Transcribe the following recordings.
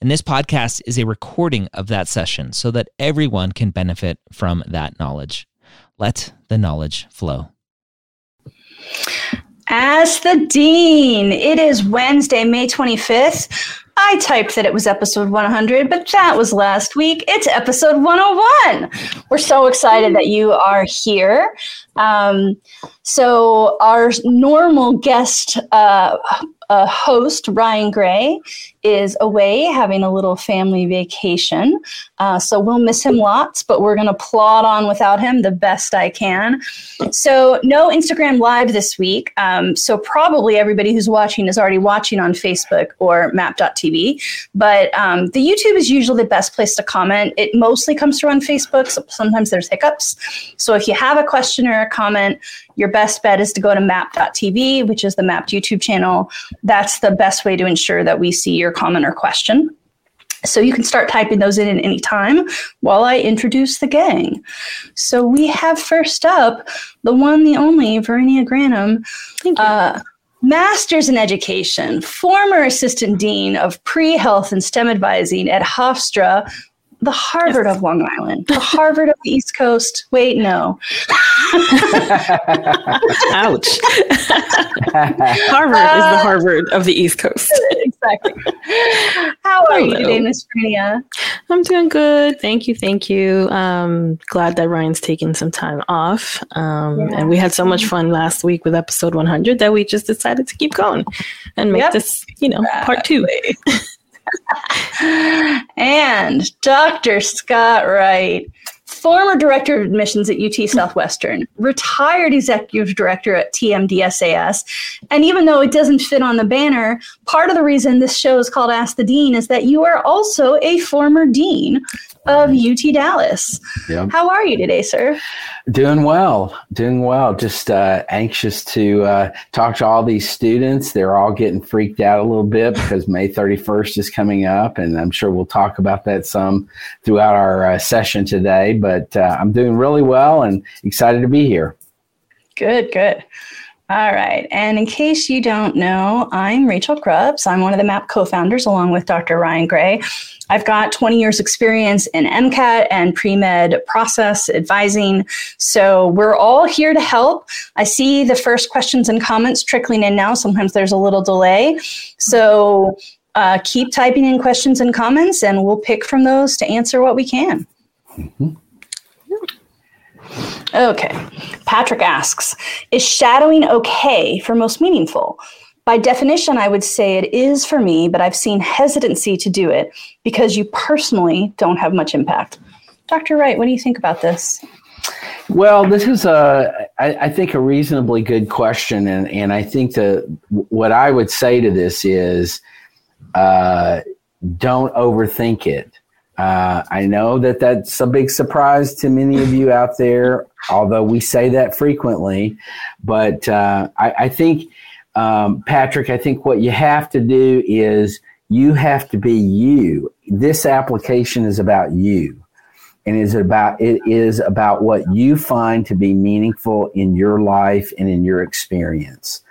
and this podcast is a recording of that session so that everyone can benefit from that knowledge. Let the knowledge flow. Ask the Dean, it is Wednesday, May 25th. I typed that it was episode 100, but that was last week. It's episode 101. We're so excited that you are here. Um, so, our normal guest uh, uh, host, Ryan Gray, is away having a little family vacation. Uh, so we'll miss him lots, but we're going to plod on without him the best I can. So, no Instagram Live this week. Um, so, probably everybody who's watching is already watching on Facebook or mappd.tv. But um, the YouTube is usually the best place to comment. It mostly comes through on Facebook. So sometimes there's hiccups. So, if you have a question or a comment, your best bet is to go to mappd.tv, which is the Mappd YouTube channel. That's the best way to ensure that we see your comment or question. So you can start typing those in at any time while I introduce the gang. So we have first up the one, the only, Vernia Granum. Thank you. Uh, Masters in Education, former Assistant Dean of Pre Health and STEM Advising at Hofstra the Harvard of Long Island, the Harvard of the East Coast. Wait, no. Ouch. Harvard uh, is the uh, Harvard of the East Coast. exactly. How are you today, Miss Frenia? I'm doing good. Thank you. Thank you. Um, glad that Ryan's taking some time off. Um, yeah. And we had so much fun last week with episode 100 that we just decided to keep going and make yep. this, you know, part two. and Dr. Scott Wright, former director of admissions at UT Southwestern, retired executive director at TMDSAS. And even though it doesn't fit on the banner, part of the reason this show is called Ask the Dean is that you are also a former dean of UT Dallas. Yep. How are you today, sir? Doing well, doing well. Just uh, anxious to uh, talk to all these students. They're all getting freaked out a little bit because May 31st is coming up, and I'm sure we'll talk about that some throughout our uh, session today. But uh, I'm doing really well and excited to be here. Good, good. All right. And in case you don't know, I'm Rachel Grubbs. I'm one of the Mappd co founders along with Dr. Ryan Gray. I've got 20 years experience in MCAT and pre-med process advising. So we're all here to help. I see the first questions and comments trickling in now. Sometimes there's a little delay. So uh, keep typing in questions and comments and we'll pick from those to answer what we can. Mm-hmm. Okay. Patrick asks Is shadowing okay for most meaningful? By definition, I would say it is for me, but I've seen hesitancy to do it because you personally don't have much impact. Dr. Wright, what do you think about this? Well, this is a, I, I think, a reasonably good question, and and I think that what I would say to this is, uh, don't overthink it. Uh, I know that that's a big surprise to many of you out there, although we say that frequently. But uh, I, I, think um, Patrick, I think what you have to do is you have to be you. This application is about you. And is about it is about what you find to be meaningful in your life and in your experience.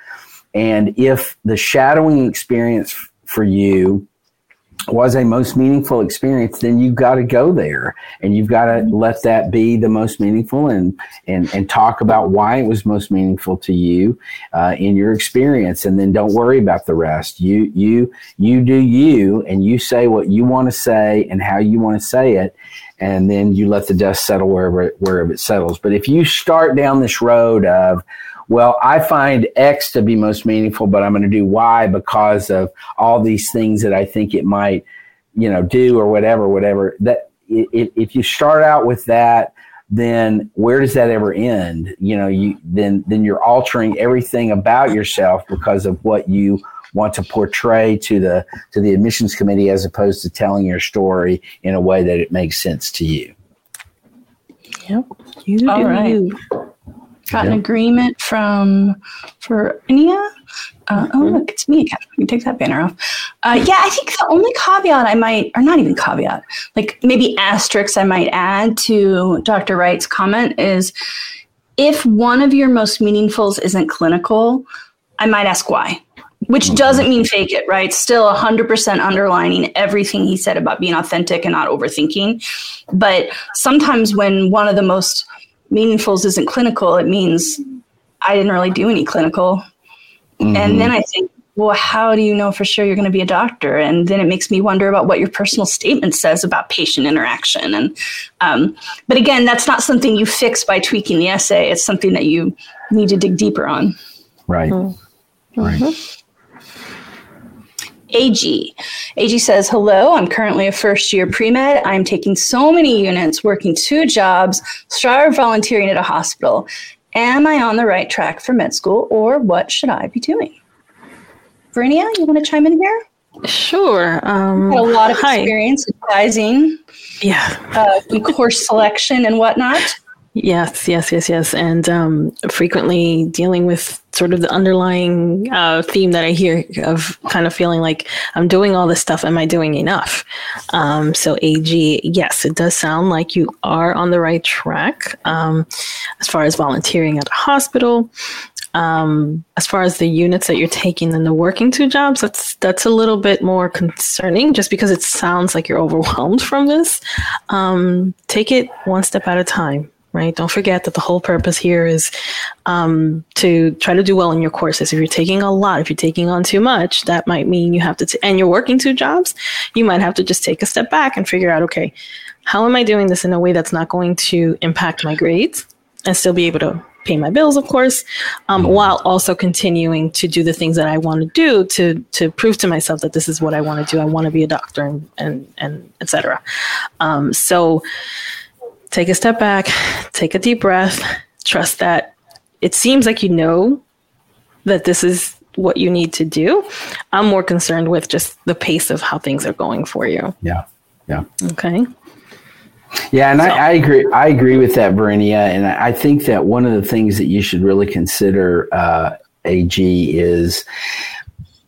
And if the shadowing experience for you was a most meaningful experience, then you've got to go there and you've got to let that be the most meaningful and and and talk about why it was most meaningful to you uh, in your experience, and then don't worry about the rest. You you you do you, and you say what you want to say and how you want to say it, and then you let the dust settle wherever it, wherever it settles. But if you start down this road of well, I find X to be most meaningful, but I'm going to do Y because of all these things that I think it might, you know, do or whatever, whatever. That if, if you start out with that, then where does that ever end? You know, you then then you're altering everything about yourself because of what you want to portray to the to the admissions committee as opposed to telling your story in a way that it makes sense to you. Yep. You All do right. you. Got an agreement from for Ania. Uh, oh, Mhm. look, it's me again. Let me take that banner off. Uh, yeah, I think the only caveat I might, or not even caveat, like maybe asterisks I might add to Dr. Wright's comment is if one of your most meaningfuls isn't clinical, I might ask why. Which doesn't mean fake it, right? Still 100% underlining everything he said about being authentic and not overthinking. But sometimes when one of the most meaningfuls isn't clinical, it means I didn't really do any clinical. Mm-hmm. And then I think, well, how do you know for sure you're going to be a doctor? And then it makes me wonder about what your personal statement says about patient interaction. And um, but again, that's not something you fix by tweaking the essay. It's something that you need to dig deeper on. right. Mm-hmm. Right. AG. AG says, Hello, I'm currently a first year pre med. I'm taking so many units, working two jobs, started volunteering at a hospital. Am I on the right track for med school or what should I be doing? Verinia, you want to chime in here? Sure. Um, Had a lot of hi. experience advising Yeah. uh, in course selection and whatnot. Yes, yes, yes, yes. And um, frequently dealing with sort of the underlying uh, theme that I hear of kind of feeling like I'm doing all this stuff. Am I doing enough? Um, so, AG, yes, it does sound like you are on the right track um, as far as volunteering at a hospital. Um, as far as the units that you're taking and the working two jobs, that's that's a little bit more concerning, just because it sounds like you're overwhelmed from this. Um, take it one step at a time right? Don't forget that the whole purpose here is um, to try to do well in your courses. If you're taking a lot, if you're taking on too much, that might mean you have to, t- and you're working two jobs, you might have to just take a step back and figure out, okay, how am I doing this in a way that's not going to impact my grades and still be able to pay my bills, of course, um, while also continuing to do the things that I want to do to to prove to myself that this is what I want to do. I want to be a doctor and and, and etc. Um, so take a step back, take a deep breath, trust that it seems like you know that this is what you need to do. I'm more concerned with just the pace of how things are going for you. Yeah. Yeah. Okay. Yeah, and I, I agree. I agree with that, Verinia. And I, think that one of the things that you should really consider, uh, AG, is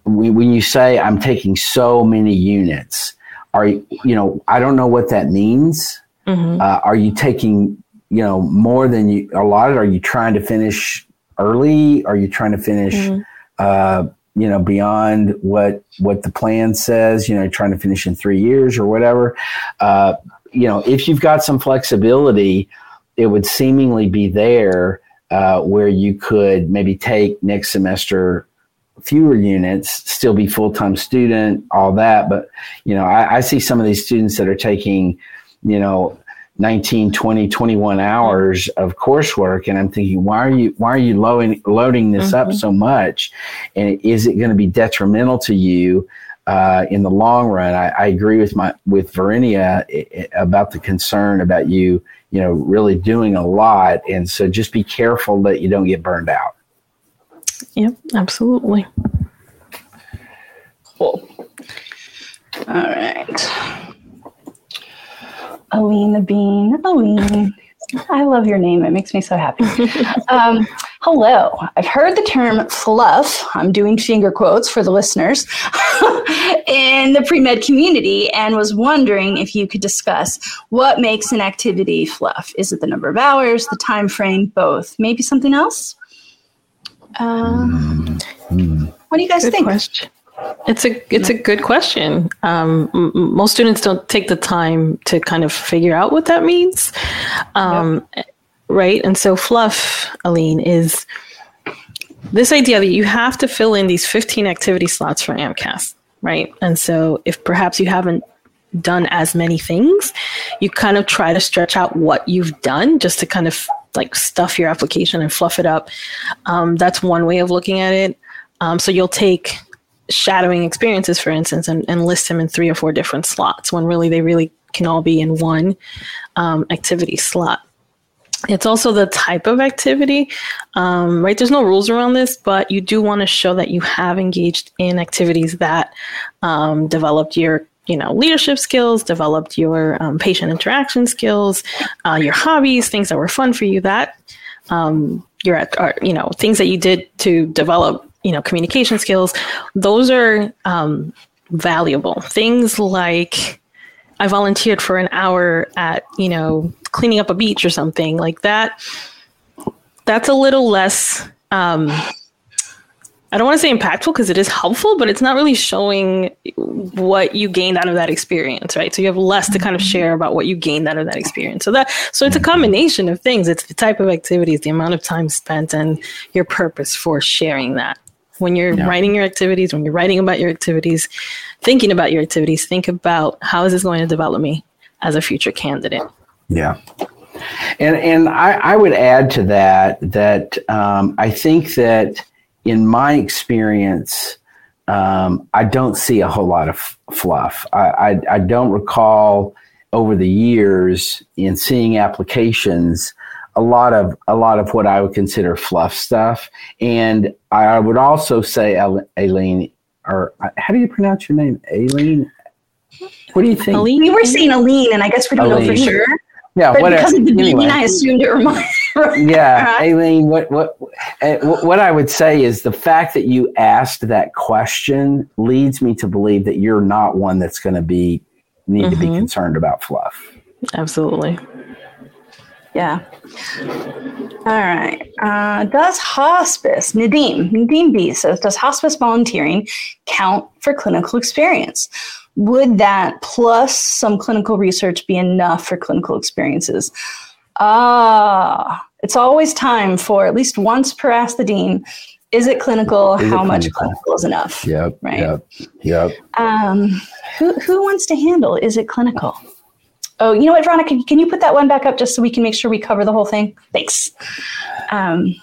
when, when you say I'm taking so many units. Are you, you know? I don't know what that means. Mhm. Uh, are you taking, you know, more than you allotted? Are you trying to finish early? Are you trying to finish, Mhm. uh, you know, beyond what what the plan says? You know, trying to finish in three years or whatever. Uh, you know, if you've got some flexibility, it would seemingly be there uh, where you could maybe take next semester fewer units, still be full time student, all that. But, you know, I, I see some of these students that are taking, you know, 19, 20, 21 hours of coursework. And I'm thinking, why are you, why are you loading, loading this up Mhm. so much? And is it going to be detrimental to you? Uh, in the long run, I, I agree with my with Verinia i- i- about the concern about you, you know, really doing a lot, and so just be careful that you don't get burned out. Yep, absolutely. Cool. All right. Aline the Bean. Aline. I love your name. It makes me so happy. um, hello. I've heard the term fluff. I'm doing finger quotes for the listeners in the pre med community and was wondering if you could discuss what makes an activity fluff. Is it the number of hours, the time frame, both? Maybe something else? Um, what do you guys Good think? question. It's a it's a good question. Um, m- most students don't take the time to kind of figure out what that means, um, right? And so, fluff, Aline, is this idea that you have to fill in these 15 activity slots for AMCAS, right? And so, if perhaps you haven't done as many things, you kind of try to stretch out what you've done just to kind of like stuff your application and fluff it up. Um, that's one way of looking at it. Um, so you'll take shadowing experiences, for instance, and, and list them in three or four different slots when really they really can all be in one um, activity slot. It's also the type of activity, um, right? There's no rules around this, but you do want to show that you have engaged in activities that um, developed your you know leadership skills, developed your um, patient interaction skills, uh, your hobbies, things that were fun for you. That um, you're at, or, you know, things that you did to develop, you know, communication skills. Those are um, valuable. Things like I volunteered for an hour at, you know, cleaning up a beach or something like that. That's a little less. Um, I don't want to say impactful because it is helpful, but it's not really showing what you gained out of that experience, right? So you have less to kind of share about what you gained out of that experience. So that so it's a combination of things. It's the type of activities, the amount of time spent, and your purpose for sharing that. When you're yeah. writing your activities, when you're writing about your activities, thinking about your activities, think about how is this going to develop me as a future candidate. Yeah. And and I, I would add to that that um, I think that in my experience, um, I don't see a whole lot of fluff. I, I, I, don't recall over the years in seeing applications a lot of a lot of what I would consider fluff stuff. And I would also say, Aileen, or how do you pronounce your name, Aileen? What do you think? Aileen? We were saying Aline, and I guess we don't know for sure. Yeah, but whatever. because of the anyway. I assumed it reminded. yeah, Aileen, what what uh, what I would say is the fact that you asked that question leads me to believe that you're not one that's going to be need mm-hmm. to be concerned about fluff. Absolutely. Yeah. All right. Uh, does hospice, Nadim, Nadim B says, does hospice volunteering count for clinical experience? would that plus some clinical research be enough for clinical experiences? Ah, it's always time for at least once per ask the dean. Is it clinical? Is How it much clinical? clinical is enough? Yep. Right. Yep. Yep. Um, who who wants to handle? Is it clinical? Oh, you know what, Veronica? Can you put that one back up just so we can make sure we cover the whole thing? Thanks. Um,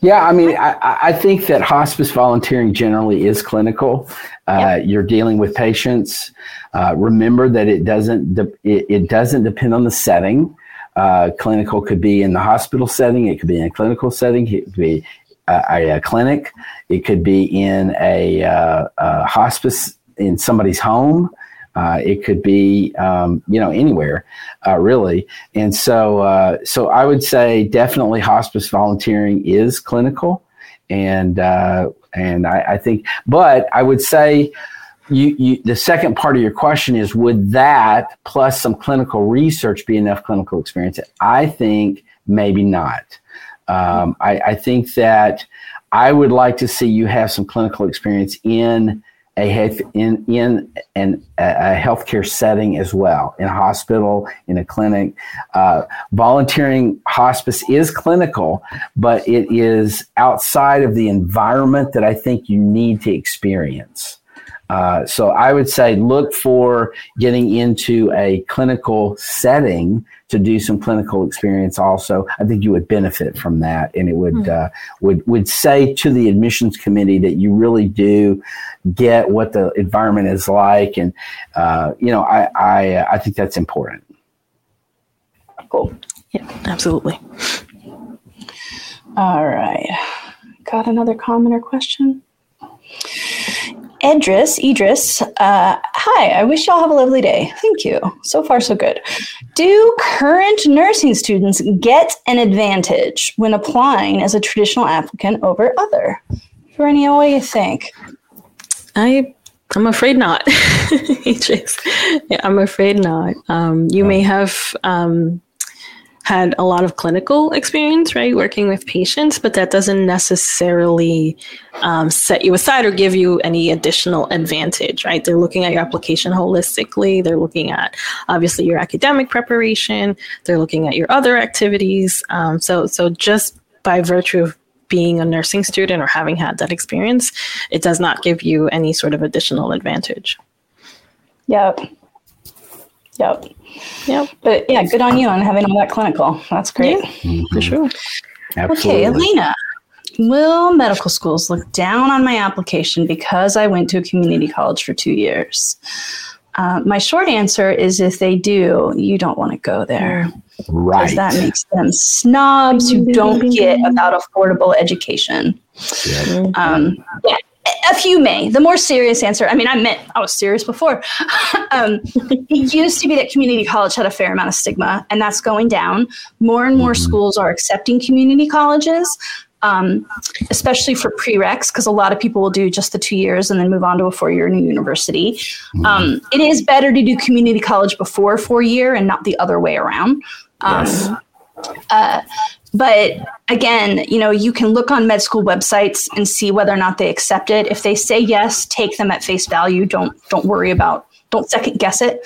yeah, I mean, I, I, think that hospice volunteering generally is clinical. Uh, You're dealing with patients. Uh, remember that it doesn't de- it, it, doesn't depend on the setting. Uh, clinical could be in the hospital setting. It could be in a clinical setting. It could be a, a clinic. It could be in a, uh, a hospice in somebody's home. Uh, it could be, um, you know, anywhere, uh, really. And so, uh, so I would say definitely hospice volunteering is clinical, and uh, and I, I, think, but I would say. You, you, the second part of your question is would that plus some clinical research be enough clinical experience? I think maybe not. Um, I, I think that I would like to see you have some clinical experience in a health, in in an, a healthcare setting as well, in a hospital, in a clinic. Uh, volunteering hospice is clinical, but it is outside of the environment that I think you need to experience. Uh, so I would say look for getting into a clinical setting to do some clinical experience. Also, I think you would benefit from that, and it would mm-hmm. uh, would would say to the admissions committee that you really do get what the environment is like, and uh, you know I I I think that's important. Cool. Yeah, absolutely. All right. Got another comment or question? Edris, Idris, uh, hi, I wish y'all have a lovely day. Thank you. So far, so good. Do current nursing students get an advantage when applying as a traditional applicant over other? Verenia, what do you think? I I'm afraid not. Idris. yeah, I'm afraid not. Um, you may have um, had a lot of clinical experience, right, working with patients, but that doesn't necessarily um, set you aside or give you any additional advantage, right? They're looking at your application holistically. They're looking at obviously your academic preparation. They're looking at your other activities. Um, so, so just by virtue of being a nursing student or having had that experience, it does not give you any sort of additional advantage. Yep. Yep. Yep. But yeah, good on you on having all that clinical. That's great. Yeah, mm-hmm. For sure. Absolutely. Okay, Elena. Will medical schools look down on my application because I went to a community college for two years? Uh, my short answer is if they do, you don't want to go there. Right. Because that makes them snobs who don't get about affordable education. Yeah. Um, yeah a few may. The more serious answer, I mean, I meant I was serious before. um, it used to be that community college had a fair amount of stigma, and that's going down. More and more mm-hmm. schools are accepting community colleges, um, especially for prereqs, because a lot of people will do just the two years and then move on to a four year new university. Mm-hmm. Um, it is better to do community college before four year and not the other way around. Um, yes. Uh, but again, you know, you can look on med school websites and see whether or not they accept it. If they say yes, take them at face value. Don't don't worry about don't second guess it.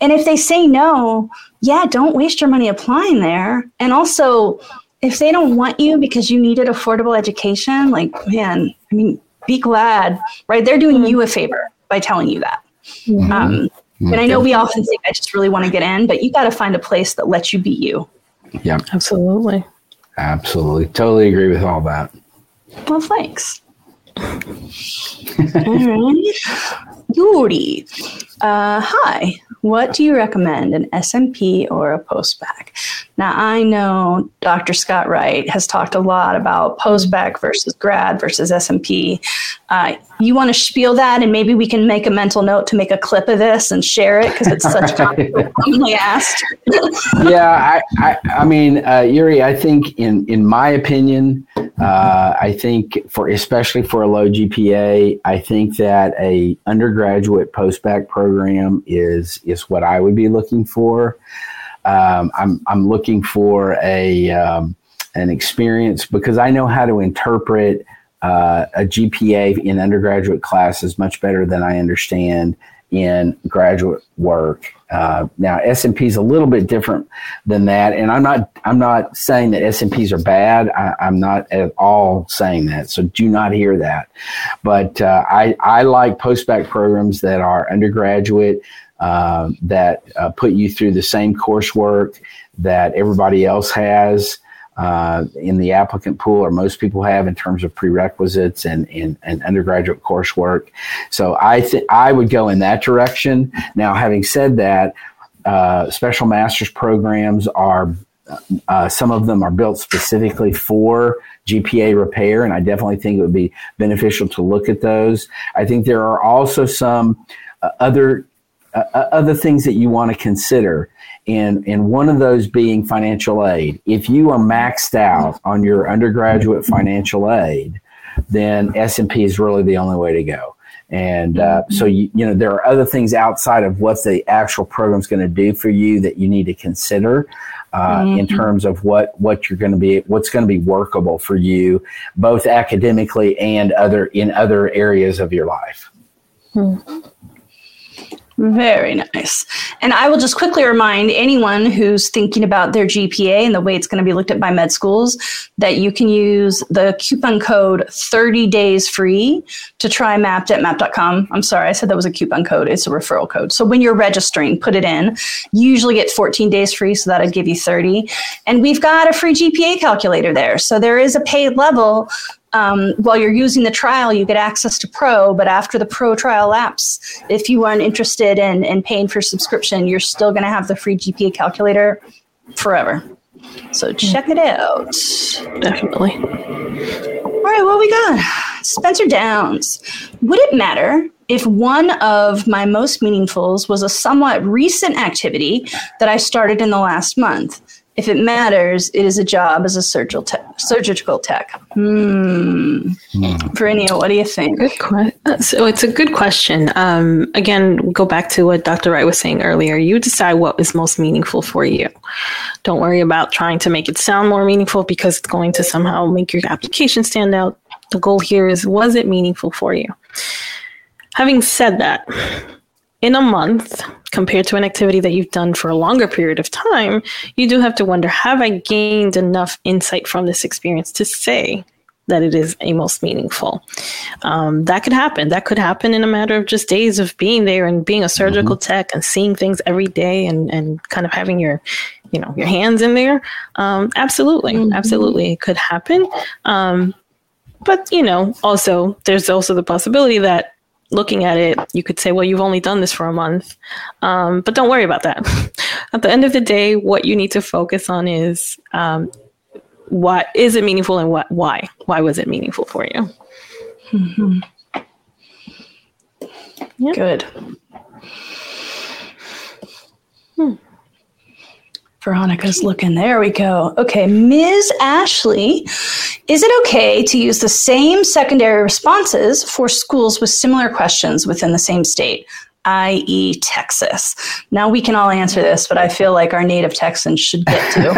And if they say no, yeah, don't waste your money applying there. And also, if they don't want you because you needed affordable education, like man, I mean, be glad, right? They're doing you a favor by telling you that. Mm-hmm. Um, and I know we often think I just really want to get in, but you got to find a place that lets you be you. Yeah, absolutely. Absolutely. Totally agree with all that. Well, thanks. all right. Yuri. Uh, hi. What do you recommend, an SMP or a postbac? Now, I know Dr. Scott Wright has talked a lot about postbac versus grad versus SMP. Uh, you want to spiel that, and maybe we can make a mental note to make a clip of this and share it because it's such commonly asked. yeah, I, I, I mean, uh, Yuri, I think in in my opinion, uh, I think for especially for a low GPA, I think that a undergraduate postbac program is is what I would be looking for. Um, I'm I'm looking for a um, an experience because I know how to interpret uh, a GPA in undergraduate classes much better than I understand in graduate work. Uh, now SMP is a little bit different than that, and I'm not I'm not saying that SMPs are bad. I, am not at all saying that. So do not hear that. But uh, I I like postbac programs that are undergraduate uh, that uh, put you through the same coursework that everybody else has. Uh, in the applicant pool, or most people have in terms of prerequisites and, and, and undergraduate coursework. So I think I would go in that direction. Now, having said that, uh, special master's programs are uh, some of them are built specifically for GPA repair, and I definitely think it would be beneficial to look at those. I think there are also some uh, other uh, uh, other things that you want to consider and and one of those being financial aid. If you are maxed out on your undergraduate financial aid, then SMP is really the only way to go. And uh, so you you know there are other things outside of what the actual program is going to do for you that you need to consider. Uh, mm-hmm. in terms of what what you're going to be what's going to be workable for you both academically and other in other areas of your life mm-hmm. Very nice. And I will just quickly remind anyone who's thinking about their GPA and the way it's going to be looked at by med schools that you can use the coupon code 30 days free to try Mappd at mappd.com. I'm sorry, I said that was a coupon code. It's a referral code. So when you're registering, put it in. You usually get 14 days free, so that'll give you 30. And we've got a free GPA calculator there. So there is a paid level um, while you're using the trial, you get access to Pro, but after the Pro trial lapse, if you aren't interested in, in paying for subscription, you're still going to have the free GPA calculator forever. So check it out. Definitely. All right, what we got? Spencer Downs. Would it matter if one of my most meaningfuls was a somewhat recent activity that I started in the last month? If it matters, it is a job as a surgical tech. Surgical tech. Hmm. Mm. what do you think? Good question. Uh, so it's a good question. Um, again, go back to what Dr. Wright was saying earlier. You decide what is most meaningful for you. Don't worry about trying to make it sound more meaningful because it's going to somehow make your application stand out. The goal here is was it meaningful for you? Having said that, in a month compared to an activity that you've done for a longer period of time, you do have to wonder have I gained enough insight from this experience to say that it is a most meaningful? Um, that could happen. That could happen in a matter of just days of being there and being a surgical mm-hmm. tech and seeing things every day and, and kind of having your you know your hands in there um, absolutely mm-hmm. absolutely it could happen um, but you know also there's also the possibility that looking at it, you could say, well, you've only done this for a month. Um, but don't worry about that. at the end of the day, what you need to focus on is um, what is it meaningful and what why? Why was it meaningful for you? Mm-hmm. Good. Veronica's looking. There we go. Okay, Ms. Ashley, is it okay to use the same secondary responses for schools with similar questions within the same state? i.e., Texas. Now we can all answer this, but I feel like our native Texans should get to.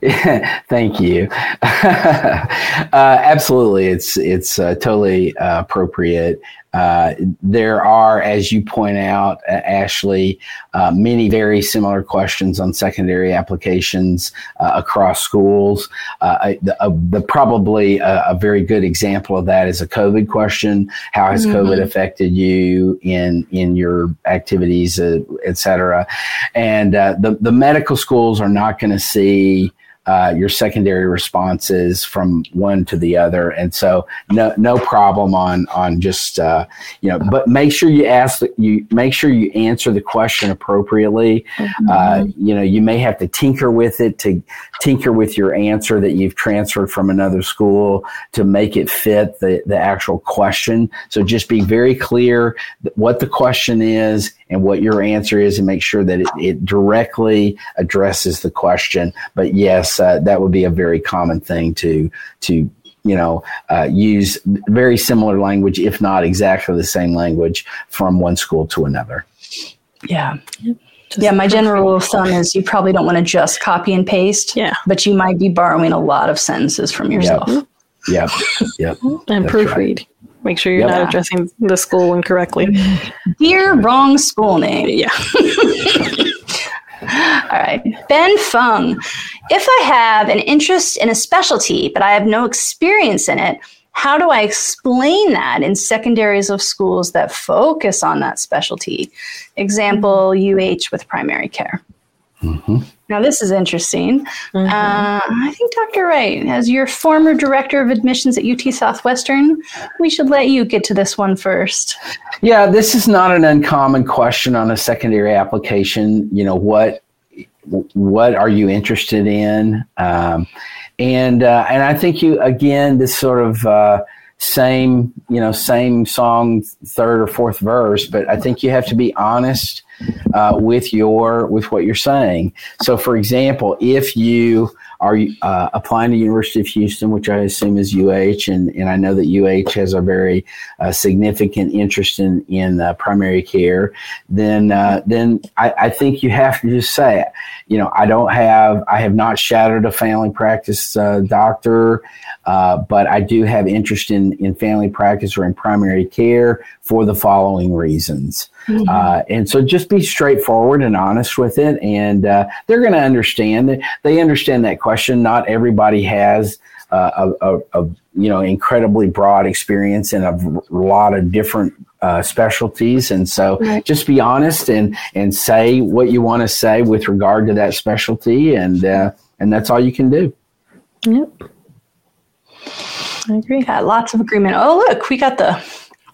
thank you. uh, absolutely, it's it's uh, totally uh, appropriate. Uh, there are, as you point out, uh, Ashley, uh, many very similar questions on secondary applications uh, across schools. Uh, the, the, probably a, a, very good example of that is a COVID question. How has mm-hmm. COVID affected you in in your activities, et cetera? And the the medical schools are not going to see uh, your secondary responses from one to the other, and so no no problem on on just uh, you know, but make sure you ask you make sure you answer the question appropriately. Mm-hmm. Uh, you know, you may have to tinker with it to tinker with your answer that you've transferred from another school to make it fit the the actual question. So just be very clear what the question is and what your answer is and make sure that it, it directly addresses the question. But yes, uh, that would be a very common thing to to you know uh, use very similar language, if not exactly the same language, from one school to another. Yeah. Just yeah, my general rule of thumb is you probably don't want to just copy and paste. Yeah. But you might be borrowing a lot of sentences from yourself. Yep. Yep. yep. and That's proofread. Right. Make sure you're yep. not addressing the school incorrectly. Dear wrong school name. Yeah. Ben Fung. If I have an interest in a specialty, but I have no experience in it, how do I explain that in secondaries of schools that focus on that specialty? Example, UH with primary care. Mm-hmm. Now, this is interesting. Mm-hmm. Uh, I think Dr. Wright, as your former director of admissions at UT Southwestern, we should let you get to this one first. Yeah, this is not an uncommon question on a secondary application. You know, what what are you interested in? Um, and uh, and I think you again this sort of uh, same you know same song third or fourth verse, but I think you have to be honest uh, with your with what you're saying. So, for example, if you are uh, applying to University of Houston, which I assume is UH, and, and I know that UH has a very uh, significant interest in in uh, primary care, then uh, then I, I, think you have to just say, it. you know, I don't have I have not shadowed a family practice uh, doctor, uh, but I do have interest in in family practice or in primary care for the following reasons. Mm-hmm. and so just be straightforward and honest with it, and they're going to understand that they understand that question. Not everybody has uh, a, a, a, you know incredibly broad experience in a lot of different uh, specialties, and so right. just be honest and and say what you want to say with regard to that specialty, and uh, and that's all you can do. Yep, I agree. Got lots of agreement. Oh, look, we got the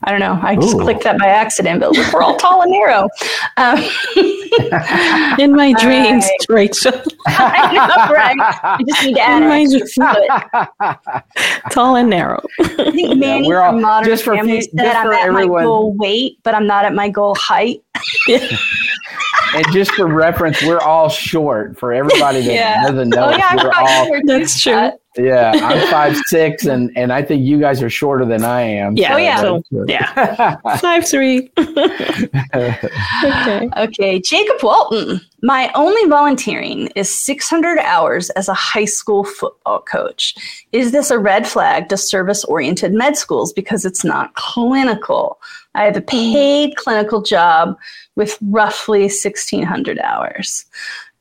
I don't know. I just Ooh. clicked that by accident, but we're all tall and narrow. Um, In my dreams, right. Rachel. I know, right? I just need to add an extra tall and narrow. I think Manny yeah, from Modern just for Family said I'm at everyone. my goal weight, but I'm not at my goal height. And just for reference, we're all short. For everybody that yeah. doesn't know, oh, yeah, we're all. That's true. Yeah, I'm five six, and and I think you guys are shorter than I am. Yeah, so, oh yeah, so, yeah, five three. okay, okay. Jacob Walton. My only volunteering is 600 hours as a high school football coach. Is this a red flag to service oriented med schools because it's not clinical? I have a paid clinical job with roughly 1,600 hours.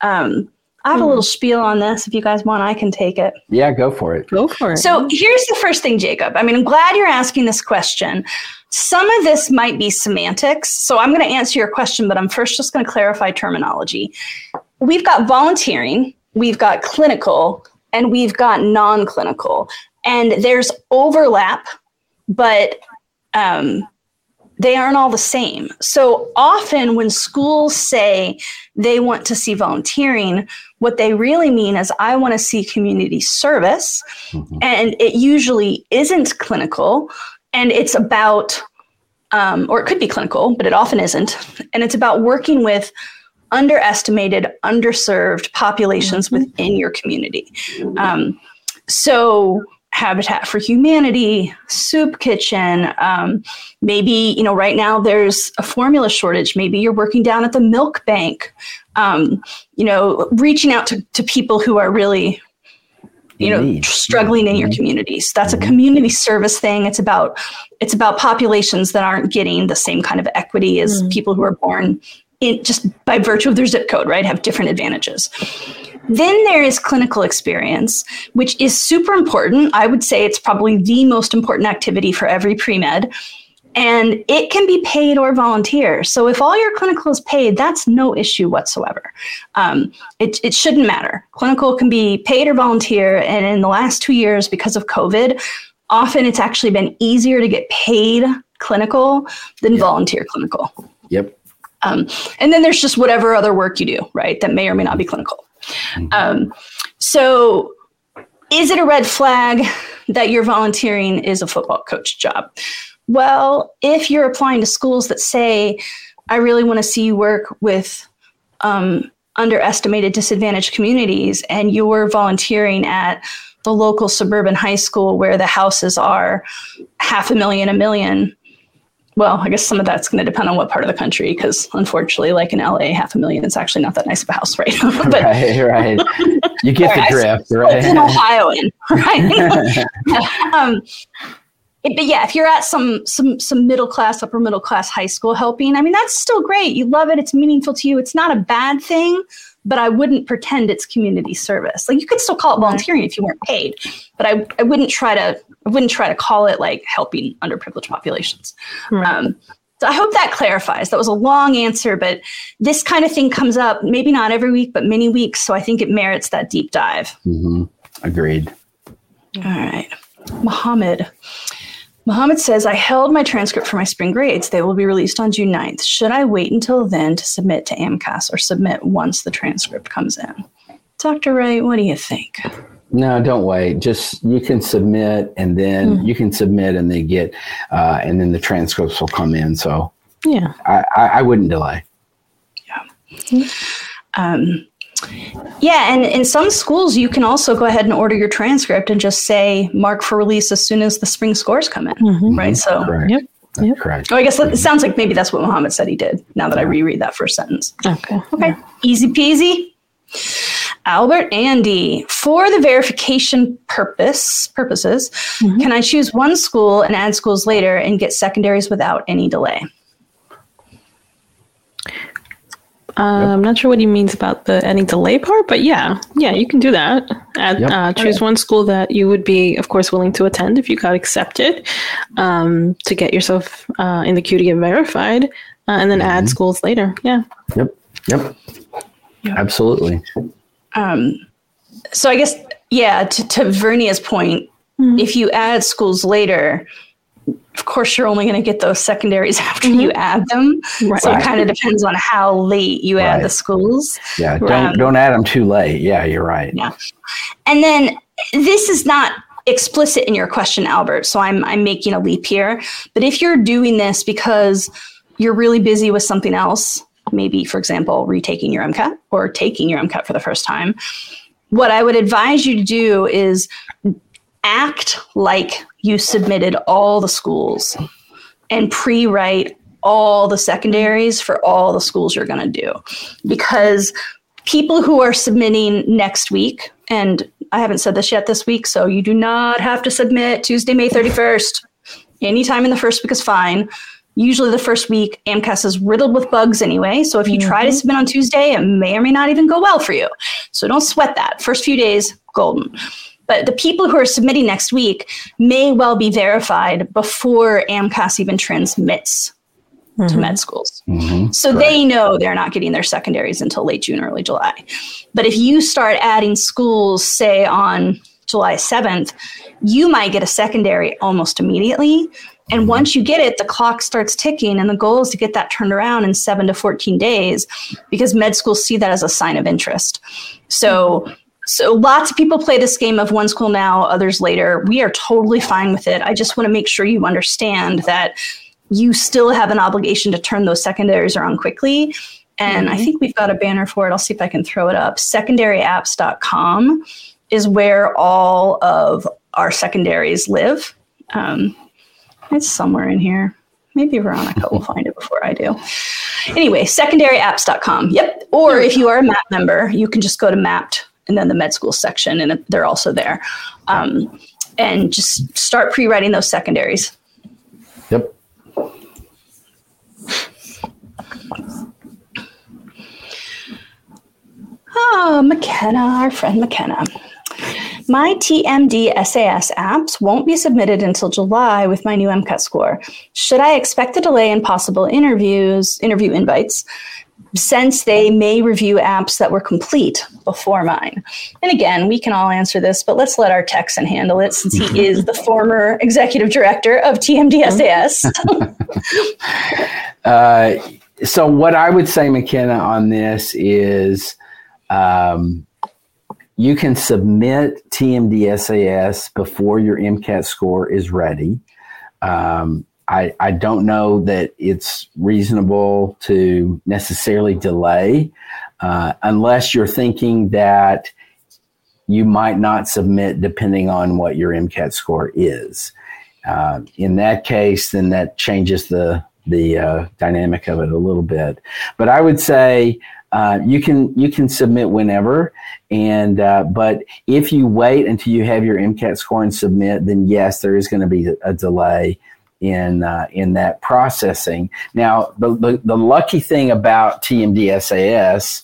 Um, I have a little hmm. spiel on this. If you guys want, I can take it. Yeah, go for it. Go for it. So here's the first thing, Jacob. I mean, I'm glad you're asking this question. Some of this might be semantics. So I'm going to answer your question, but I'm first just going to clarify terminology. We've got volunteering, we've got clinical, and we've got non clinical. And there's overlap, but um, they aren't all the same. So often when schools say they want to see volunteering, what they really mean is I want to see community service. Mm-hmm. And it usually isn't clinical and it's about um, or it could be clinical, but it often isn't. And it's about working with underestimated, underserved populations mm-hmm. within your community. Um, so, Habitat for Humanity, Soup Kitchen. Um, maybe, you know, right now there's a formula shortage. Maybe you're working down at the milk bank. Um, you know, reaching out to, to people who are really, you know, struggling in your mm-hmm. communities. That's mm-hmm. a community service thing. It's about it's about populations that aren't getting the same kind of equity as mm-hmm. people who are born in just by virtue of their zip code, right? Have different advantages. Then there is clinical experience, which is super important. I would say it's probably the most important activity for every pre med. And it can be paid or volunteer. So if all your clinical is paid, that's no issue whatsoever. Um, it, it shouldn't matter. Clinical can be paid or volunteer. And in the last two years, because of COVID, often it's actually been easier to get paid clinical than yep. volunteer clinical. Yep. Um, and then there's just whatever other work you do, right? That may or may not be clinical. Mm-hmm. Um, so, is it a red flag that you're volunteering is a football coach job? Well, if you're applying to schools that say, I really want to see you work with um, underestimated disadvantaged communities, and you're volunteering at the local suburban high school where the houses are half a million, a million, well, I guess some of that's going to depend on what part of the country, because unfortunately, like in LA, half a million is actually not that nice of a house, right? but, right, right. You get the drift, right? It's an Ohioan, right? um, it, but yeah, if you're at some some some middle class, upper middle class high school helping, I mean, that's still great. You love it. It's meaningful to you. It's not a bad thing but I wouldn't pretend it's community service. Like you could still call it volunteering if you weren't paid, but I, I wouldn't try to I wouldn't try to call it like helping underprivileged populations. Right. Um, so I hope that clarifies. That was a long answer, but this kind of thing comes up maybe not every week, but many weeks. So I think it merits that deep dive. Mm-hmm. Agreed. All right, Mohammed. Mohammed says, I held my transcript for my spring grades. They will be released on June 9th. Should I wait until then to submit to AMCAS or submit once the transcript comes in? Dr. Wright, what do you think? No, don't wait. Just you can submit and then mm. you can submit and they get, uh, and then the transcripts will come in. So, yeah, I, I, I wouldn't delay. Yeah. Um, yeah, and in some schools, you can also go ahead and order your transcript and just say mark for release as soon as the spring scores come in, mm-hmm. right? So, correct. Yep. Yep. Correct. Oh, I guess it sounds like maybe that's what Muhammad said he did. Now that I reread that first sentence. Okay. Okay. Yeah. Easy peasy. Albert Andy, for the verification purpose purposes, mm-hmm. can I choose one school and add schools later and get secondaries without any delay? Uh, yep. I'm not sure what he means about the any delay part, but yeah, yeah, you can do that. Add, yep. uh, choose one school that you would be, of course, willing to attend if you got accepted um, to get yourself uh, in the queue to get verified, uh, and then mm-hmm. add schools later. Yeah. Yep. Yep. yep. Absolutely. Um, so I guess yeah, to, to Vernia's point, mm-hmm. if you add schools later, of course you're only going to get those secondaries after mm-hmm. you add them right. so it kind of depends on how late you right. add the schools yeah don't um, don't add them too late yeah you're right yeah and then this is not explicit in your question albert so i'm i'm making a leap here but if you're doing this because you're really busy with something else maybe for example retaking your mcat or taking your mcat for the first time what i would advise you to do is act like you submitted all the schools and pre-write all the secondaries for all the schools you're going to do. Because people who are submitting next week and i haven't said this yet this week so you do not have to submit tuesday may 31st anytime in the first week is fine. Usually the first week amcas is riddled with bugs anyway so if you mm-hmm. try to mm-hmm. submit on tuesday it may or may not even go well for you. So don't sweat that. First few days golden but the people who are submitting next week may well be verified before AMCAS even transmits mm-hmm. to med schools. Mm-hmm. So right. they know they're not getting their secondaries until late June, early July. But if you start adding schools, say on July 7th, you might get a secondary almost immediately. And mm-hmm. once you get it, the clock starts ticking, and the goal is to get that turned around in seven to 14 days because med schools see that as a sign of interest. So mm-hmm. So lots of people play this game of one school now, others later. We are totally fine with it. I just want to make sure you understand that you still have an obligation to turn those secondaries around quickly. And mm-hmm. I think we've got a banner for it. I'll see if I can throw it up. Secondaryapps.com is where all of our secondaries live. Um, it's somewhere in here. Maybe Veronica will find it before I do. Anyway, secondaryapps.com. Yep. Or if you are a Mappd member, you can just go to Mappd and then the med school section, and they're also there. Um, and just start pre writing those secondaries. Yep. Oh, McKenna, our friend McKenna. My TMD SAS apps won't be submitted until July with my new MCAT score. Should I expect a delay in possible interviews, interview invites, since they may review apps that were complete before mine? And again, we can all answer this, but let's let our Texan handle it since he is the former executive director of TMDSAS. uh, so, what I would say, McKenna, on this is um, you can submit TMDSAS before your MCAT score is ready. Um, I, I don't know that it's reasonable to necessarily delay uh, unless you're thinking that you might not submit depending on what your MCAT score is. Uh, in that case, then that changes the the uh, dynamic of it a little bit. But I would say uh, you can you can submit whenever, and uh, but if you wait until you have your MCAT score and submit, then yes, there is going to be a, a delay in uh, in that processing. Now, the, the, the lucky thing about TMDSAS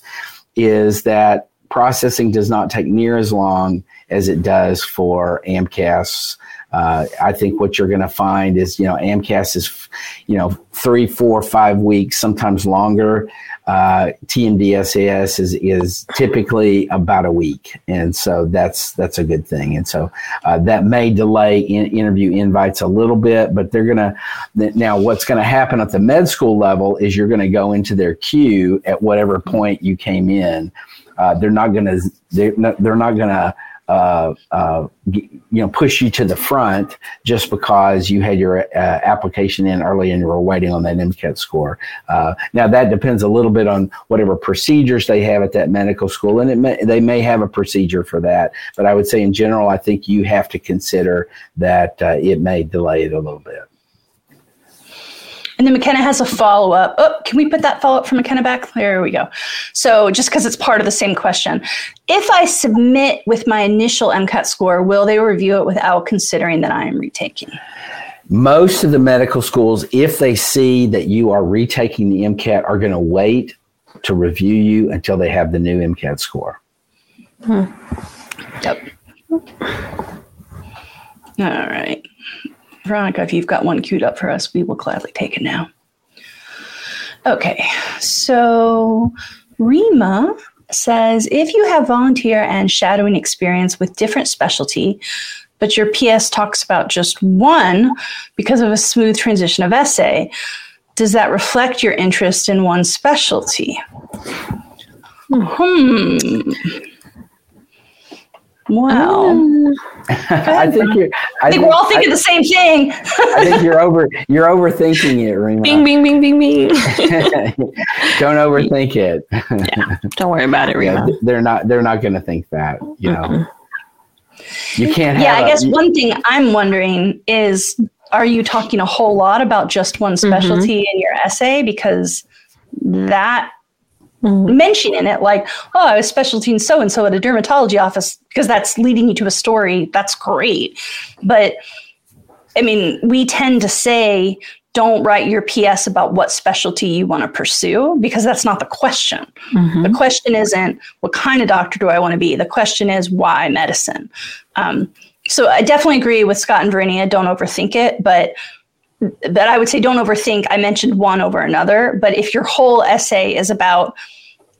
is that processing does not take near as long as it does for AMCAS. Uh, I think what you're going to find is, you know, AMCAS is, you know, three, four, five weeks, sometimes longer uh, TMDSAS is is typically about a week, and so that's that's a good thing. And so uh, that may delay in interview invites a little bit, but they're gonna now. What's going to happen at the med school level is you're going to go into their queue at whatever point you came in. Uh, they're not going to they're not, they're not going to uh, uh, you know push you to the front just because you had your uh, application in early and you were waiting on that MCAT score. Uh, now that depends a little bit on whatever procedures they have at that medical school, and it may, they may have a procedure for that. But I would say in general, I think you have to consider that it may delay it a little bit. And then McKenna has a follow up. Oh, can we put that follow up for McKenna back? There we go. So, just because it's part of the same question, if I submit with my initial MCAT score, will they review it without considering that I am retaking? Most of the medical schools, if they see that you are retaking the MCAT, are going to wait to review you until they have the new MCAT score. Hmm. Yep. All right. Veronica, if you've got one queued up for us, we will gladly take it now. Okay, so Rima says if you have volunteer and shadowing experience with different specialty, but your PS talks about just one because of a smooth transition of essay, does that reflect your interest in one specialty? Hmm. Um, I think you're. I, I think, we're all thinking I, the same thing. I think you're over. You're overthinking it, Rima. Bing, bing, bing, bing, bing. don't overthink it. yeah, don't worry about it, Rima. Yeah, they're not. They're not going to think that. You know. Mm-hmm. You can't. Yeah, I guess a, one thing I'm wondering is, are you talking a whole lot about just one specialty mm-hmm. in your essay? Because that Mm-hmm. mentioning it like oh i was specialty in so and so at a dermatology office because that's leading you to a story. That's great. But i mean we tend to say don't write your ps about what specialty you want to pursue because that's not the question. Mm-hmm. the question isn't what kind of doctor do i want to be? The question is why medicine? Um, so i definitely agree with scott and verinia don't overthink it but that I would say don't overthink. I mentioned one over another, but if your whole essay is about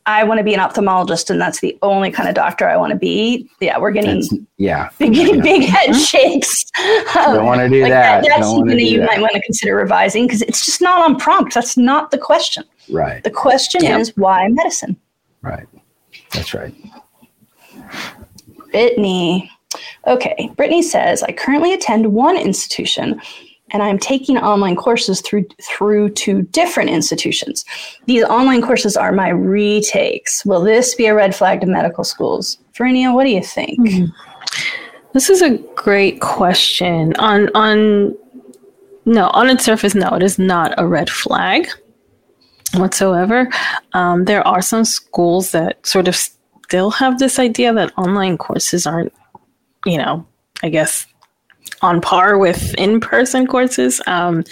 I want to be an ophthalmologist and that's the only kind of doctor I want to be. Yeah, we're getting that's, yeah, big, yeah. big head shakes. Um, don't want to do like that. that. That's something that you that. might want to consider revising because it's just not on prompt. That's not the question. Right. The question yeah. is why medicine. Right. That's right. Brittany. Okay. Brittany says I currently attend one institution and I'm taking online courses through through to different institutions. These online courses are my retakes. Will this be a red flag to medical schools? Verinia, what do you think? Mm-hmm. This is a great question. On on no, on its surface, no, it is not a red flag whatsoever. Um, there are some schools that sort of still have this idea that online courses aren't, you know, I guess on par with in-person courses. Um,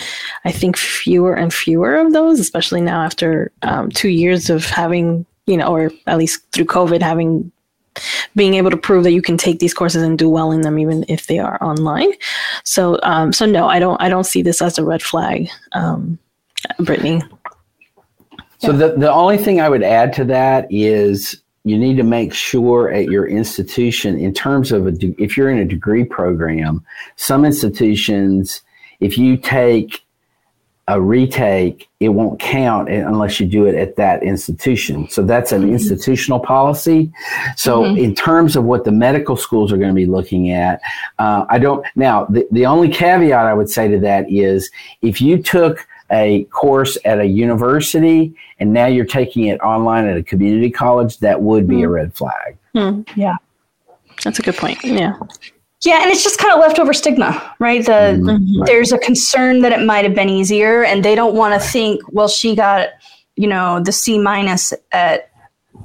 I think fewer and fewer of those, especially now after um, two years of having, you know, or at least through COVID, having being able to prove that you can take these courses and do well in them, even if they are online. So, um, so no, I don't. I don't see this as a red flag, um, Brittany. So the the only thing I would add to that is you need to make sure at your institution in terms of a de- if you're in a degree program some institutions if you take a retake it won't count unless you do it at that institution so that's an mm-hmm. institutional policy so mm-hmm. in terms of what the medical schools are going to be looking at uh, i don't now the, the only caveat i would say to that is if you took a course at a university and now you're taking it online at a community college, that would be mm. a hmm. red flag. Mm. Yeah. That's a good point. Yeah. Yeah, and it's just kind of leftover stigma, right? The mm-hmm. there's a concern that it might have been easier, and they don't want to think, well, she got, you know, the C minus at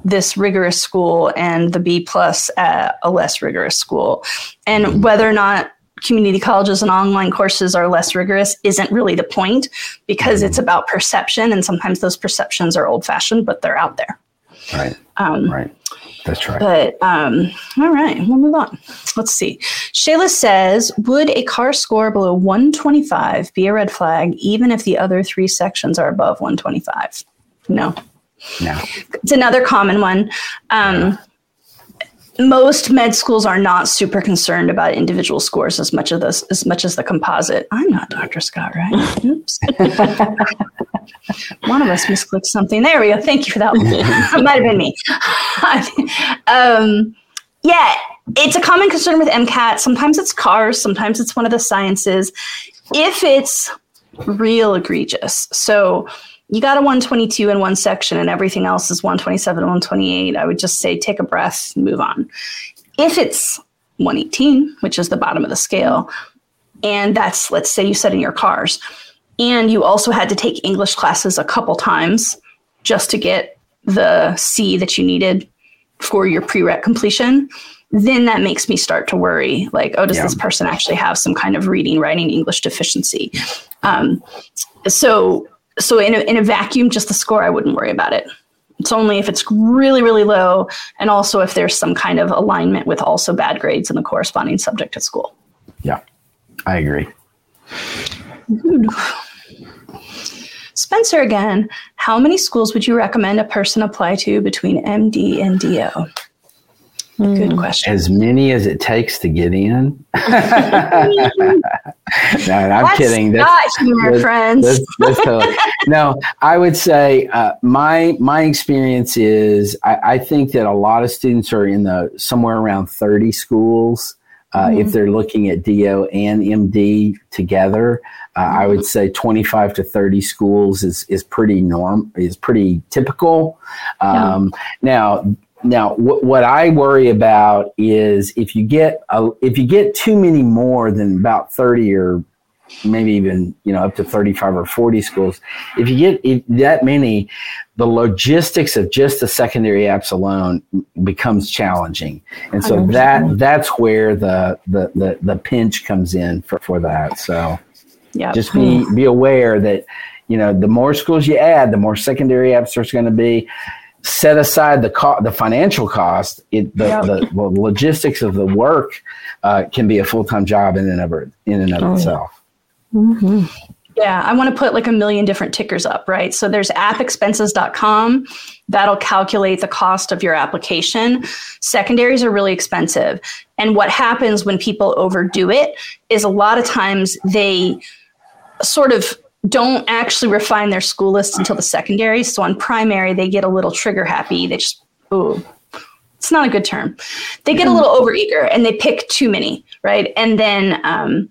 this rigorous school and the B plus at a less rigorous school, and mm-hmm. whether or not community colleges and online courses are less rigorous isn't really the point because it's about perception and sometimes those perceptions are old fashioned but they're out there. Right. Um, right. That's right. but um, all right we'll move on. Let's see. Shayla says would a car score below 125 be a red flag even if the other three sections are above 125 no. No. It's another common one. Um, yeah most med schools are not super concerned about individual scores as much of this as much as the composite. I'm not Dr. Scott, right? Oops. One of us misclicked something. There we go. Thank you for that. it might have been me. um, yeah, it's a common concern with MCAT. Sometimes it's cars, sometimes it's one of the sciences. If it's real egregious, so you got a 122 in one section and everything else is 127 128 i would just say take a breath move on. If it's 118 which is the bottom of the scale and that's let's say you said in your cars and you also had to take english classes a couple times just to get the c that you needed for your prereq completion then that makes me start to worry like oh does yeah. this person actually have some kind of reading writing english deficiency? Um, so so in a, in a vacuum, just the score, I wouldn't worry about it. It's only if it's really, really low, and also if there's some kind of alignment with also bad grades in the corresponding subject at school. Yeah, I agree. Spencer again, how many schools would you recommend a person apply to between MD and DO? Good hmm. question. As many as it takes to get in. no, I'm that's kidding. That's not humor, that's, friends. That's, that's totally, no, I would say uh, my my experience is I, I, think that a lot of students are in the somewhere around 30 schools. Uh, mm-hmm. If they're looking at DO and MD together, uh, mm-hmm. I would say 25 to 30 schools is is pretty norm is pretty typical. Um, yeah. Now now, what, what I worry about is if you get a, if you get too many more than about thirty or maybe even you know up to 35 or 40 schools if you get if that many the logistics of just the secondary apps alone becomes challenging. And so that that's where the, the the the pinch comes in for for that. So yeah just be be aware that you know the more schools you add the more secondary apps there's going to be set aside the co- the financial cost, it the, yep. the, the, logistics of the work uh, can be a full time job in and of in and of oh, itself. Mm-hmm. Yeah, I want to put like a million different tickers up, right? So there's appexpenses.com that'll calculate the cost of your application. Secondaries are really expensive. And what happens when people overdo it is a lot of times they sort of don't actually refine their school list until the secondary. So on primary, they get a little trigger happy. They just, ooh, it's not a good term. They get a little overeager and they pick too many, right? And then, um,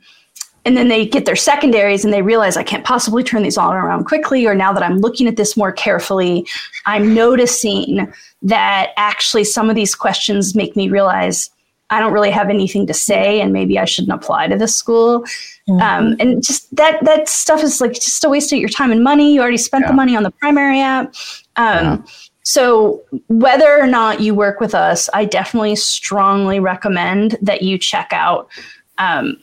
and then they get their secondaries and they realize I can't possibly turn these all around quickly. Or now that I'm looking at this more carefully, I'm noticing that actually some of these questions make me realize I don't really have anything to say, and maybe I shouldn't apply to this school. Mm-hmm. Um, and just that that stuff is like just a waste of your time and money. You already spent yeah. the money on the primary app. Um, yeah. So whether or not you work with us, I definitely strongly recommend that you check out um,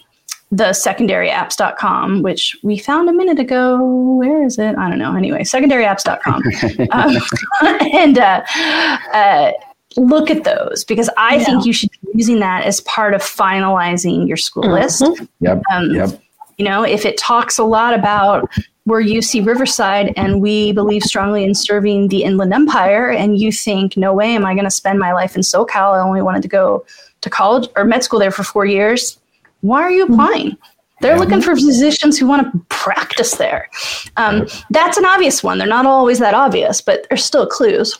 the secondaryapps.com, which we found a minute ago. Where is it? I don't know. Anyway, secondaryapps.com. um, and uh, uh, look at those because I yeah. think you should be using that as part of finalizing your school mm-hmm. list. Yep. Um, yep. You know, if it talks a lot about we're UC Riverside and we believe strongly in serving the Inland Empire, and you think, no way am I going to spend my life in SoCal. I only wanted to go to college or med school there for four years. Why are you mm-hmm. applying? Mm-hmm. They're yeah. looking for physicians who want to practice there. Um, that's an obvious one. They're not always that obvious, but there's still clues.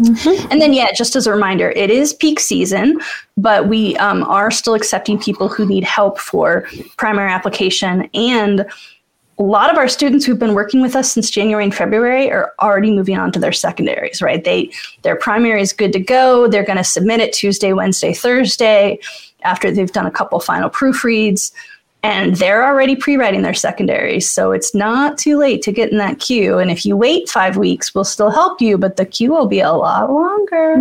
Mm-hmm. And then, yeah, just as a reminder, it is peak season, but we um, are still accepting people who need help for primary application. And a lot of our students who've been working with us since January and February are already moving on to their secondaries, right? They their primary is good to go. They're going to submit it Tuesday, Wednesday, Thursday after they've done a couple final proofreads and they're already pre-writing their secondaries so it's not too late to get in that queue and if you wait five weeks we'll still help you but the queue will be a lot longer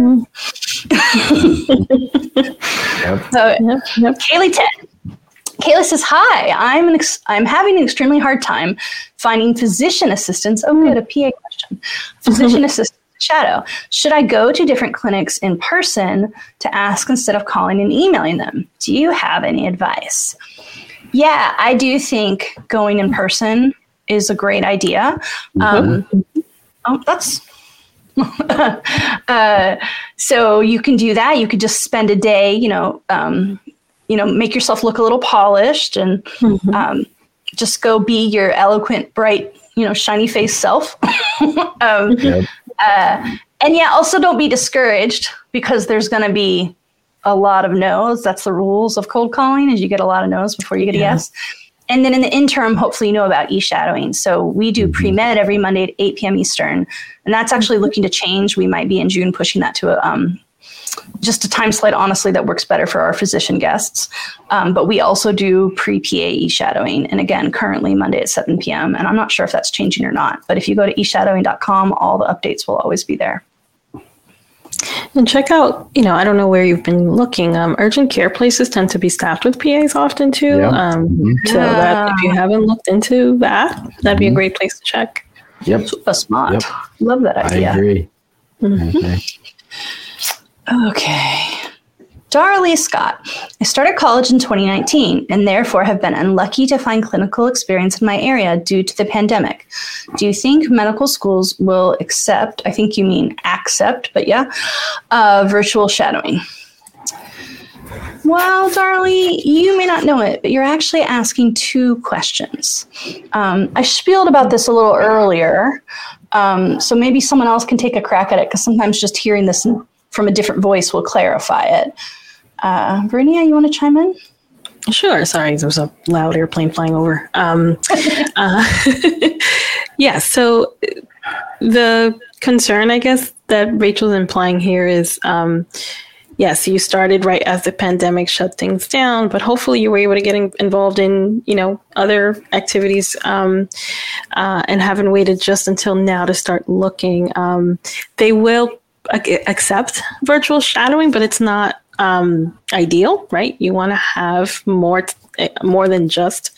yep. so yep, yep. kaylee 10 Kayla says, "Hi, I'm an ex- I'm having an extremely hard time finding physician assistants. Oh, good, a PA question. Physician assistant shadow. Should I go to different clinics in person to ask instead of calling and emailing them? Do you have any advice?" Yeah, I do think going in person is a great idea. Um, mm-hmm. oh, that's uh, so you can do that. You could just spend a day, you know, um, you know, make yourself look a little polished and mm-hmm. um, just go be your eloquent, bright, you know, shiny face self. um, uh, and yeah, also don't be discouraged because there's going to be a lot of no's. That's the rules of cold calling is you get a lot of no's before you get yeah. a yes. And then in the interim, hopefully you know about e-shadowing. So we do mm-hmm. pre-med every Monday at 8 p.m. Eastern. And that's actually looking to change. We might be in June pushing that to a, um, just a time slot, honestly, that works better for our physician guests. Um, but we also do pre PA e shadowing. And again, currently Monday at 7 p.m. And I'm not sure if that's changing or not. But if you go to eshadowing.com, all the updates will always be there. And check out, you know, I don't know where you've been looking. Um, urgent care places tend to be staffed with PAs often too. Yeah. Um, mm-hmm. So yeah. that if you haven't looked into that, that'd mm-hmm. be a mm-hmm. great place to check. Yep. Super smart. Yep. Love that idea. I agree. Mm-hmm. Okay. okay. Darley Scott. I started college in 2019 and therefore have been unlucky to find clinical experience in my area due to the pandemic. Do you think medical schools will accept, I think you mean accept, but yeah, uh, virtual shadowing? Well, Darley, you may not know it, but you're actually asking two questions. Um, I spieled about this a little earlier, um, so maybe someone else can take a crack at it because sometimes just hearing this from a different voice will clarify it. Uh, Verinia, you want to chime in? Sure. Sorry, there was a loud airplane flying over. Um, uh, yeah. So the concern, I guess, that Rachel's implying here is, um, yes, you started right as the pandemic shut things down, but hopefully you were able to get in, involved in, you know, other activities um, uh, and haven't waited just until now to start looking. Um, they will accept virtual shadowing, but it's not um, ideal, right? You want to have more t- more than just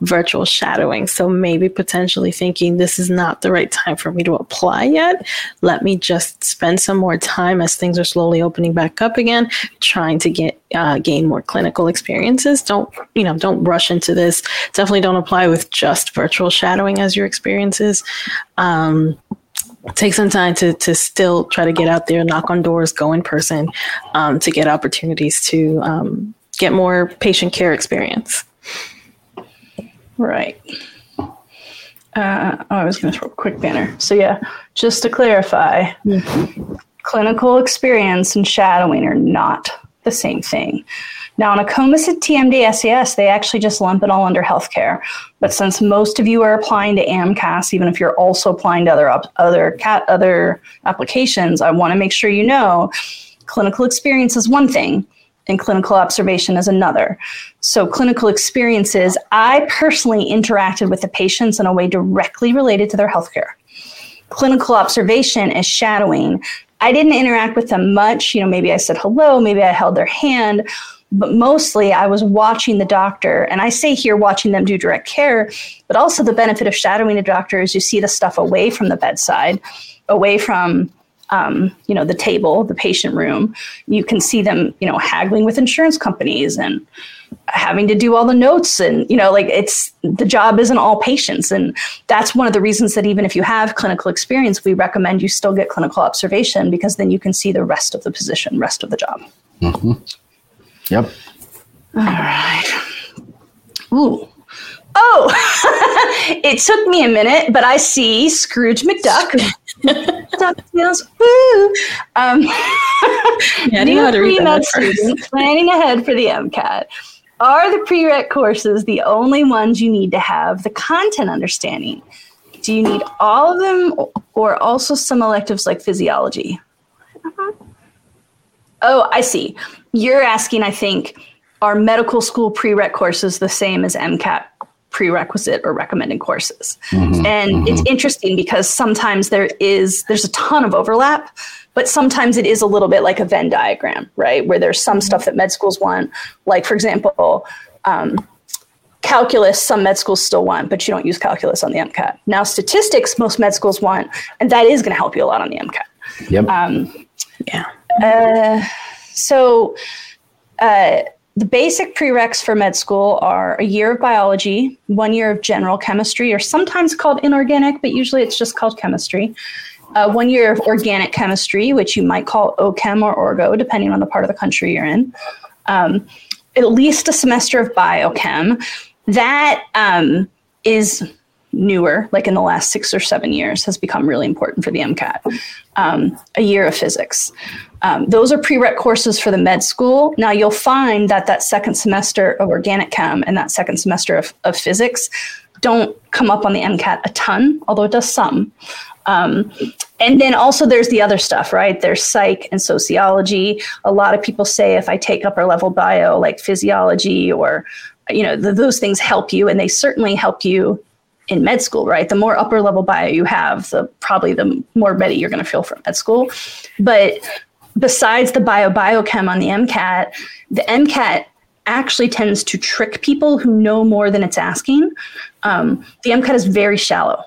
virtual shadowing. So maybe potentially thinking this is not the right time for me to apply yet. Let me just spend some more time as things are slowly opening back up again, trying to get uh, gain more clinical experiences. Don't you know? Don't rush into this. Definitely don't apply with just virtual shadowing as your experiences. Um, take some time to to still try to get out there, knock on doors, go in person, um, to get opportunities to um, get more patient care experience. Right. Uh, oh, I was going to throw a quick banner. So yeah, just to clarify, mm-hmm. clinical experience and shadowing are not the same thing. Now, on a COMIS TMDSAS, they actually just lump it all under healthcare. But since most of you are applying to AMCAS, even if you're also applying to other other cat other applications, I want to make sure you know clinical experience is one thing and clinical observation is another. So, clinical experiences, I personally interacted with the patients in a way directly related to their healthcare. Clinical observation is shadowing. I didn't interact with them much. You know, maybe I said hello, maybe I held their hand, but mostly I was watching the doctor. And I say here watching them do direct care, but also the benefit of shadowing a doctor is you see the stuff away from the bedside, away from um, you know the table, the patient room. You can see them, you know, haggling with insurance companies and having to do all the notes and you know like it's the job isn't all patients and that's one of the reasons that even if you have clinical experience we recommend you still get clinical observation because then you can see the rest of the position rest of the job mm-hmm. Yep. All right. Ooh. Oh, it took me a minute, but I see Scrooge McDuck. DuckTales. Woo! Um, yeah, do you know how to read that student planning ahead for the MCAT. Are the prereq courses the only ones you need to have the content understanding? Do you need all of them or also some electives like physiology? Uh-huh. Oh, I see. You're asking, I think, are medical school prereq courses the same as MCAT prerequisite or recommended courses? Mm-hmm, and mm-hmm. it's interesting because sometimes there is there's a ton of overlap, but sometimes it is a little bit like a Venn diagram, right? Where there's some stuff that med schools want, like for example, um, calculus some med schools still want, but you don't use calculus on the MCAT. Now statistics most med schools want, and that is going to help you a lot on the MCAT. Yep. Um, yeah. Uh, so, uh, the basic prereqs for med school are a year of biology, one year of general chemistry, or sometimes called inorganic, but usually it's just called chemistry. Uh, one year of organic chemistry, which you might call OChem or Orgo, depending on the part of the country you're in. Um, at least a semester of biochem. That um, is newer, like in the last six or seven years, has become really important for the MCAT. Um, a year of physics. Um, those are prereq courses for the med school. Now you'll find that that second semester of organic chem and that second semester of, of physics don't come up on the MCAT a ton, although it does some. Um, and then also there's the other stuff, right? There's psych and sociology. A lot of people say if I take upper level bio like physiology or you know those things help you, and they certainly help you in med school, right? The more upper level bio you have, the probably the more ready you're going to feel for med school. But besides the bio biochem on the MCAT, the MCAT actually tends to trick people who know more than it's asking. Um, the MCAT is very shallow.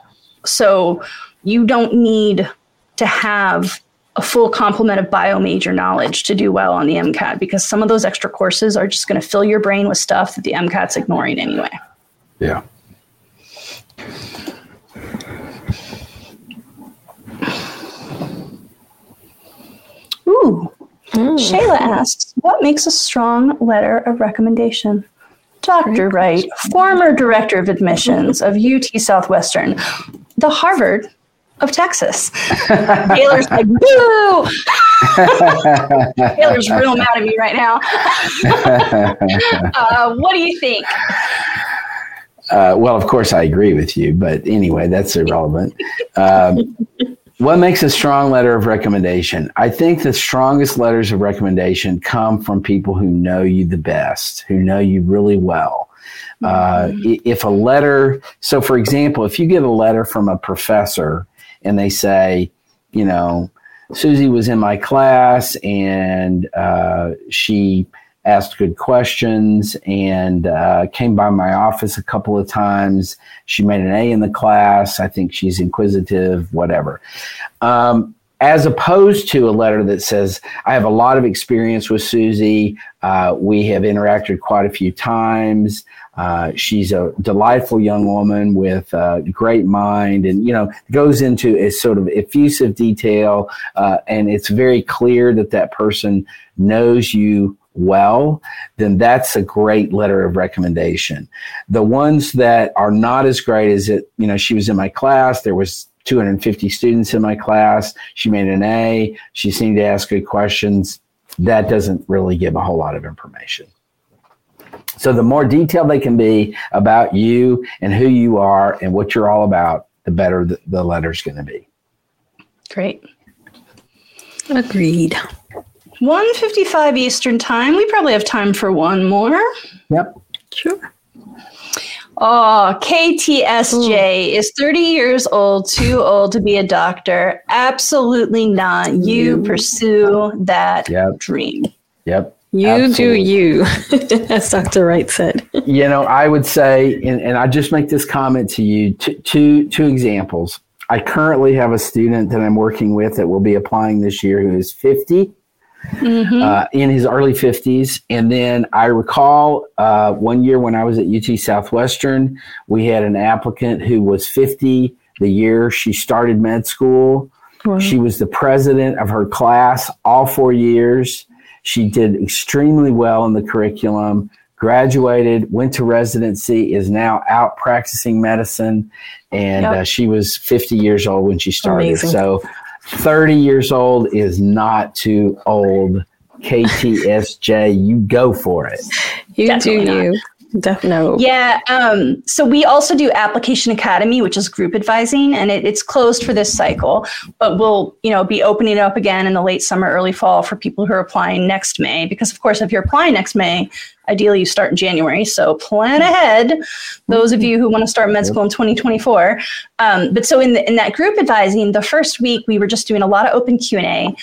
So you don't need to have a full complement of bio major knowledge to do well on the MCAT because some of those extra courses are just going to fill your brain with stuff that the MCAT's ignoring anyway. Yeah. Ooh. Mm. Shayla asks, what makes a strong letter of recommendation? Dr. Wright, former director of admissions of UT Southwestern, the Harvard of Texas. Taylor's like, boo! Taylor's real mad at me right now. uh, what do you think? Uh, well, of course, I agree with you, but anyway, that's irrelevant. Um, what makes a strong letter of recommendation? I think the strongest letters of recommendation come from people who know you the best, who know you really well. Uh, mm-hmm. if a letter, so for example, if you get a letter from a professor and they say, you know, Susie was in my class and uh, she asked good questions and uh, came by my office a couple of times. She made an A in the class. I think she's inquisitive, whatever. Um, as opposed to a letter that says, I have a lot of experience with Susie. Uh, we have interacted quite a few times. Uh, she's a delightful young woman with a great mind and, you know, goes into a sort of effusive detail. Uh, and it's very clear that that person knows you well, then that's a great letter of recommendation. The ones that are not as great as it, you know, she was in my class, there was 250 students in my class, she made an A, she seemed to ask good questions. that doesn't really give a whole lot of information. So the more detailed they can be about you and who you are and what you're all about, the better the, the letter's going to be. Great. Agreed. 155 Eastern time. We probably have time for one more. Yep. Sure. Oh, KTSJ Ooh. is 30 years old, too old to be a doctor. Absolutely not. You pursue that yep. dream. Yep. You Absolutely. do you, as Dr. Wright said. you know, I would say, and, and I just make this comment to you, t- two, two examples. I currently have a student that I'm working with that will be applying this year who is 50 mm-hmm. uh, in his early 50s. And then I recall uh, one year when I was at UT Southwestern, we had an applicant who was 50 the year she started med school. Wow. She was the president of her class all four years. She did extremely well in the curriculum, graduated, went to residency, is now out practicing medicine. And yep. uh, she was 50 years old when she started. Amazing. So 30 years old is not too old. KTSJ, you go for it. You Definitely do you. Definitely. Yeah. Um, so we also do Application Academy, which is group advising, and it, it's closed for this cycle, but we'll, you know, be opening it up again in the late summer, early fall for people who are applying next May. Because of course, if you're applying next May, ideally you start in January. So plan ahead. Those of you who want to start med school in 2024. Um, but so in the, in that group advising, the first week we were just doing a lot of open Q and A,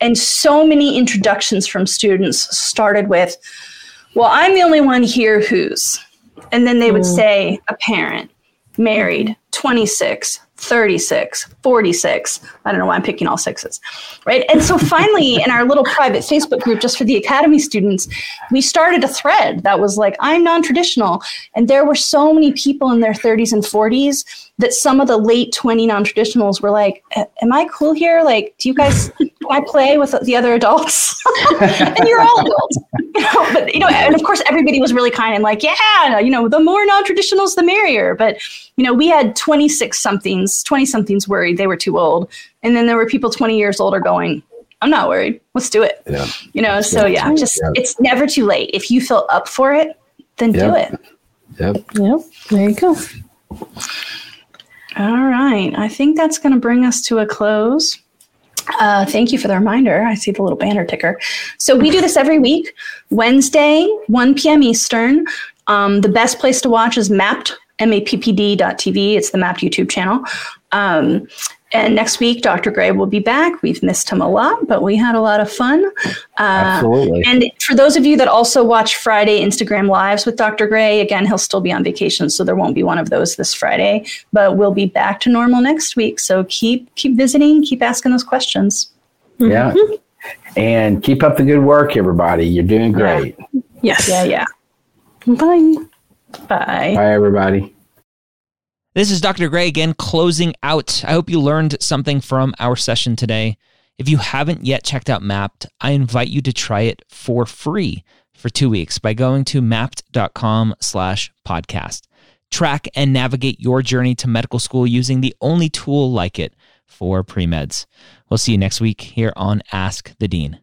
and so many introductions from students started with well, I'm the only one here who's. And then they would mm. say a parent, married, 26, 36, 46. I don't know why I'm picking all sixes. Right. And so finally, in our little private Facebook group, just for the Academy students, we started a thread that was like, I'm non traditional. And there were so many people in their 30s and 40s that some of the late 20 non-traditionals were like am i cool here? Like do you guys can i play with the other adults? And you're all adults. You know but you know and of course everybody was really kind and like yeah you know the more non-traditionals the merrier. But you know we had 26 somethings 20 somethings worried. They were too old. And then there were people 20 years older going i'm not worried. Let's do it. Yeah. you know so yeah. just yeah. it's never too late. If you feel up for it then yep. do it. Yep yep. There you go all right. I think that's going to bring us to a close. Uh, thank you for the reminder. I see the little banner ticker. So we do this every week, Wednesday, 1 p.m. Eastern. Um, the best place to watch is Mappd, mappd.tv. It's the Mappd YouTube channel. Um, and next week, Dr. Gray will be back. We've missed him a lot, but we had a lot of fun. Uh, Absolutely. And for those of you that also watch Friday Instagram Lives with Dr. Gray, again, he'll still be on vacation, so there won't be one of those this Friday. But we'll be back to normal next week. So keep keep visiting, keep asking those questions. Yeah. Mm-hmm. And keep up the good work, everybody. You're doing great. Yeah. Yes. Yeah, yeah. Bye. Bye. Bye, everybody. This is Dr. Gray again, closing out. I hope you learned something from our session today. If you haven't yet checked out Mappd, I invite you to try it for free for two weeks by going to mappd.com slash podcast. Track and navigate your journey to medical school using the only tool like it for pre-meds. We'll see you next week here on Ask the Dean.